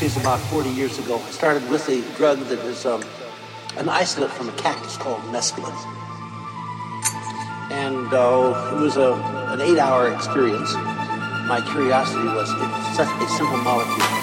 about 40 years ago. I started with a drug that is um, an isolate from a cactus called mescaline. And uh, it was a, an eight hour experience. My curiosity was it's such a simple molecule.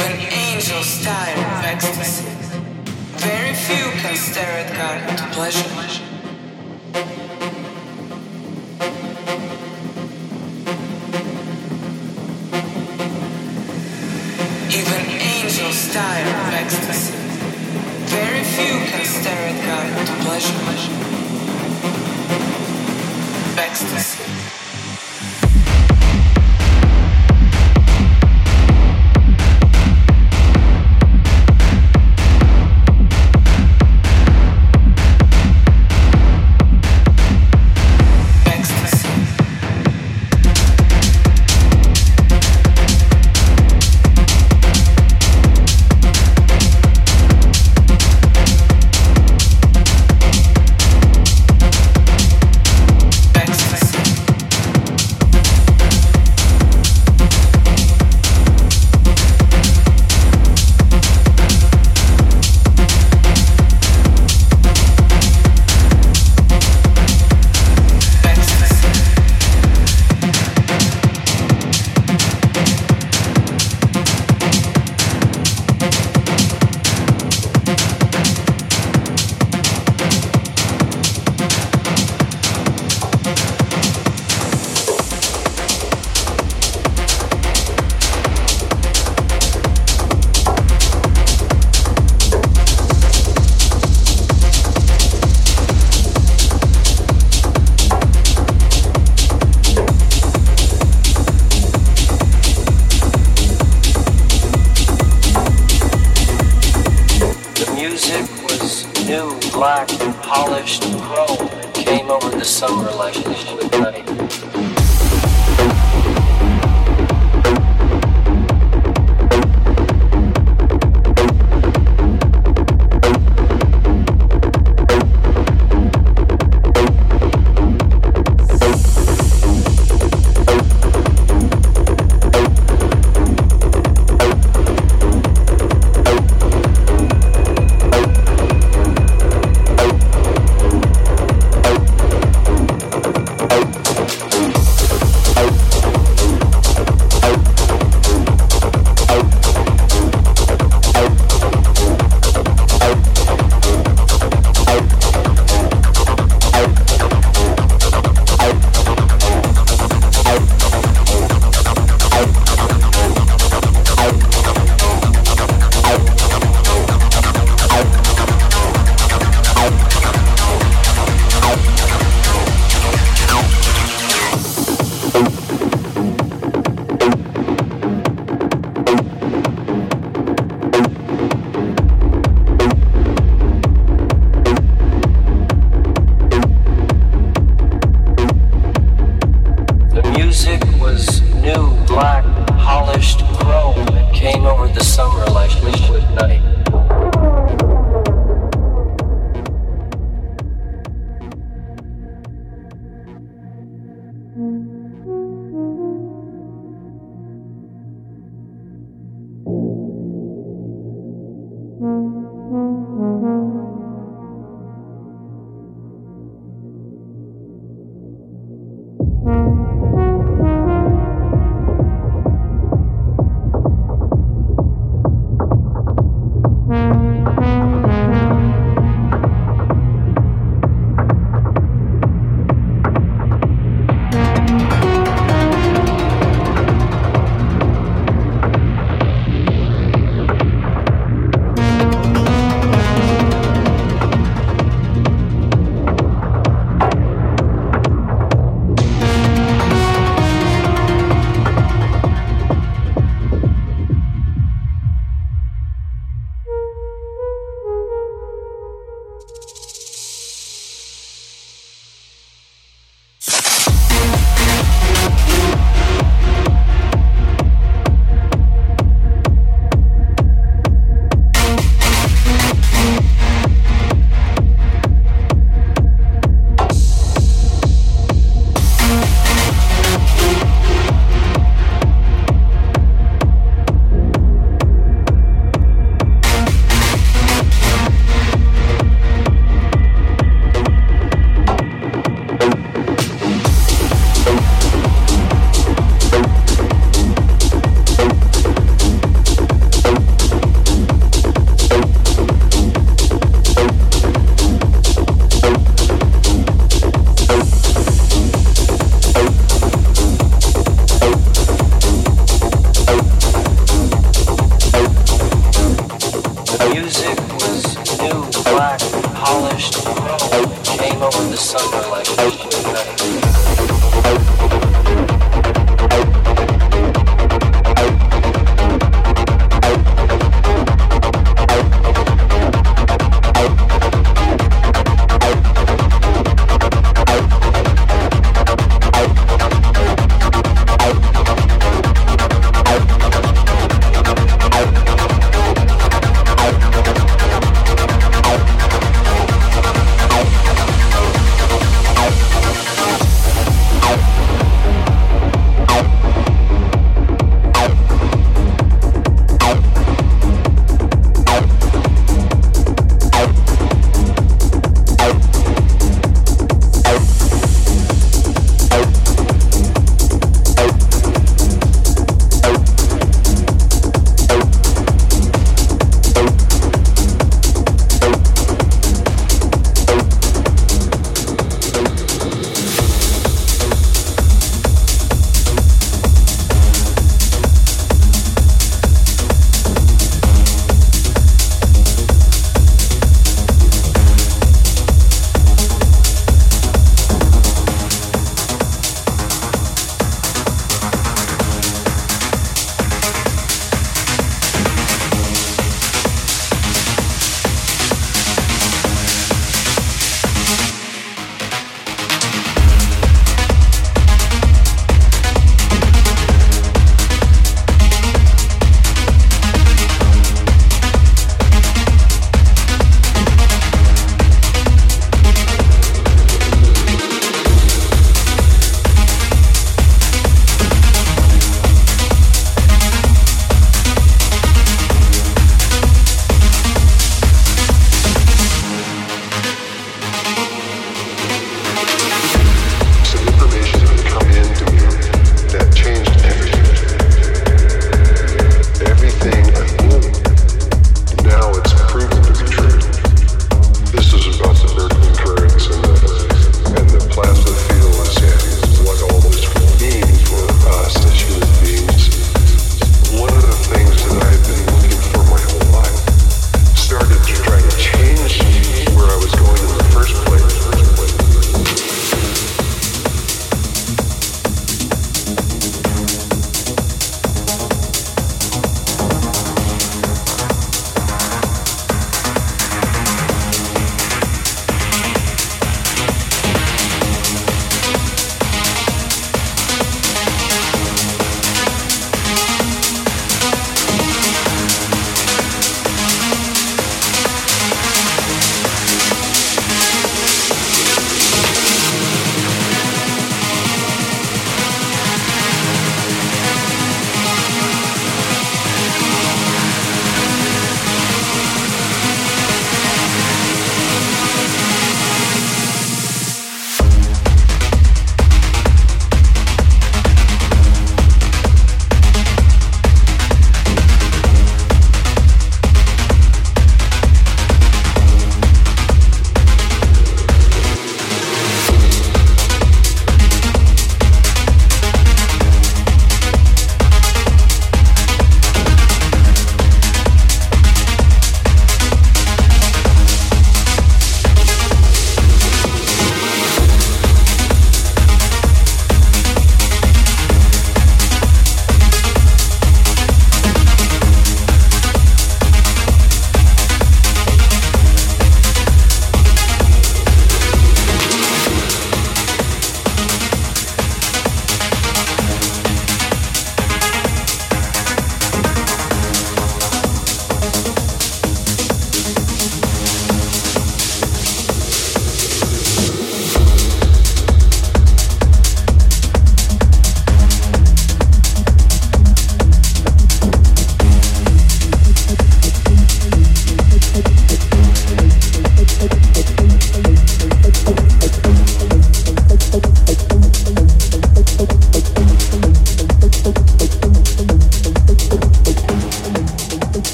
an angel's style of ecstasy. Very few can stare at God with pleasure.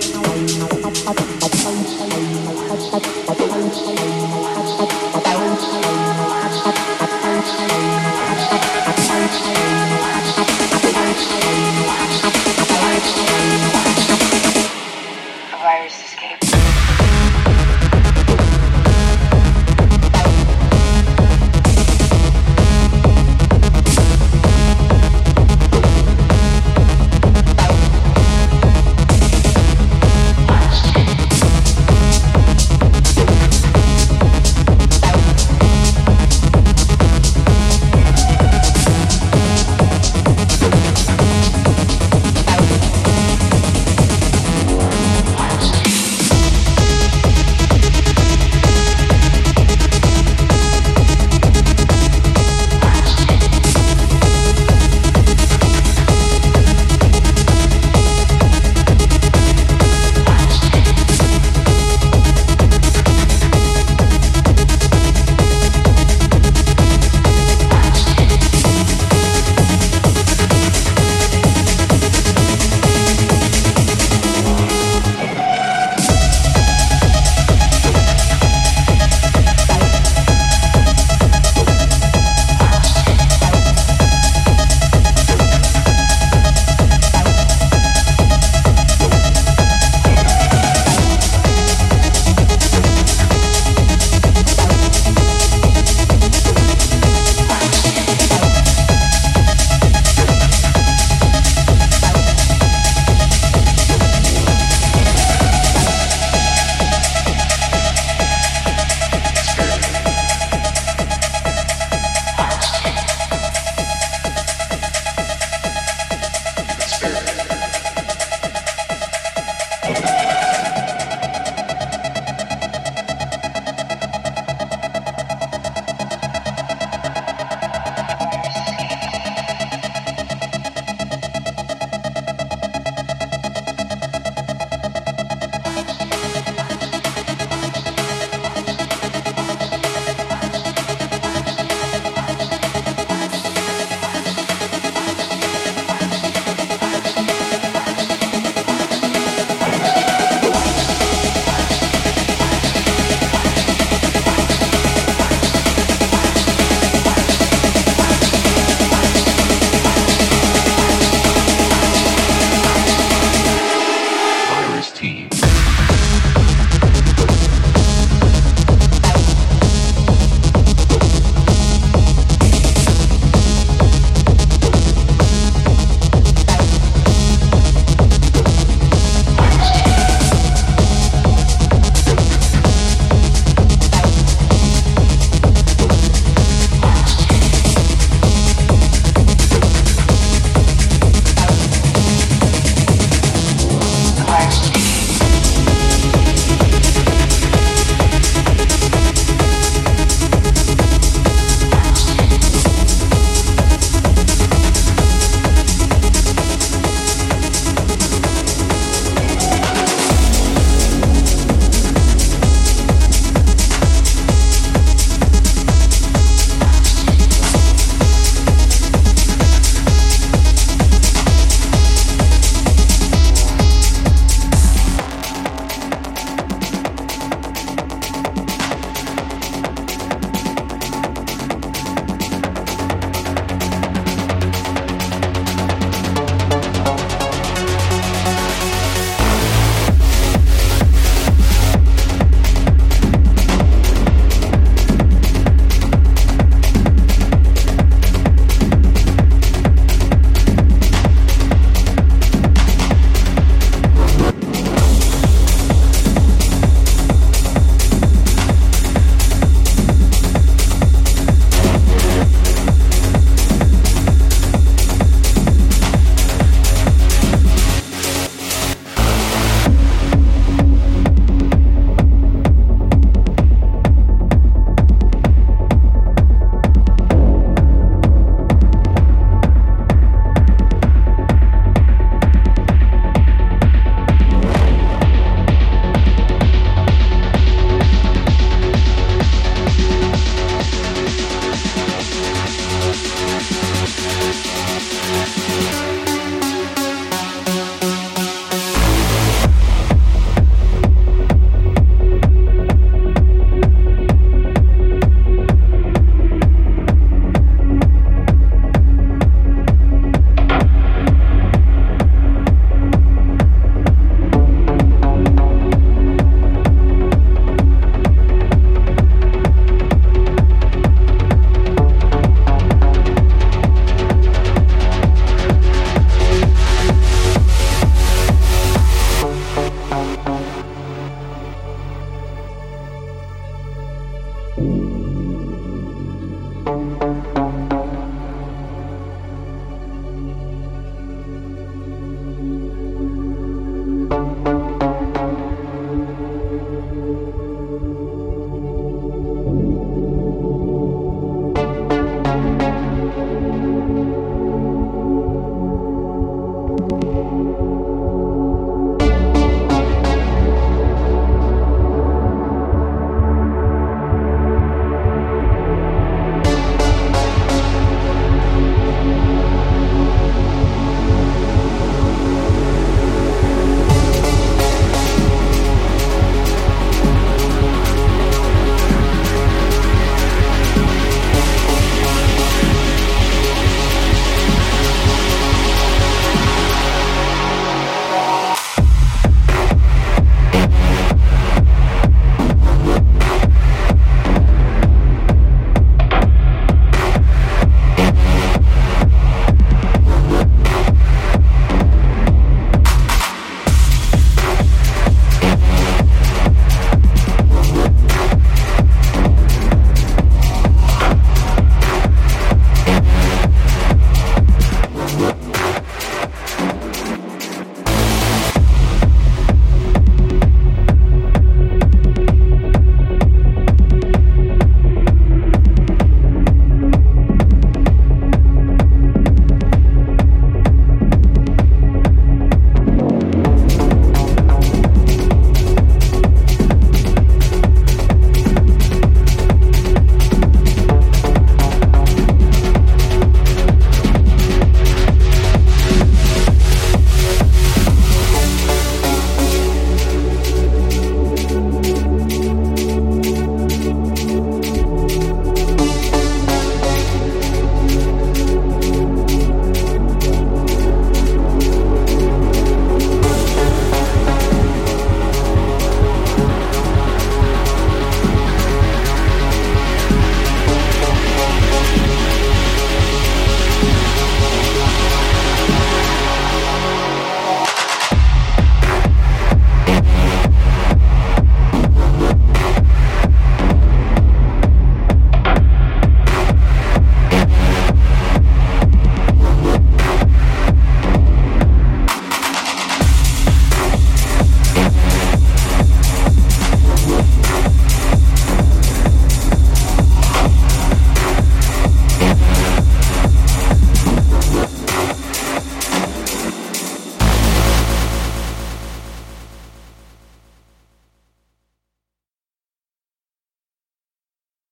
残り。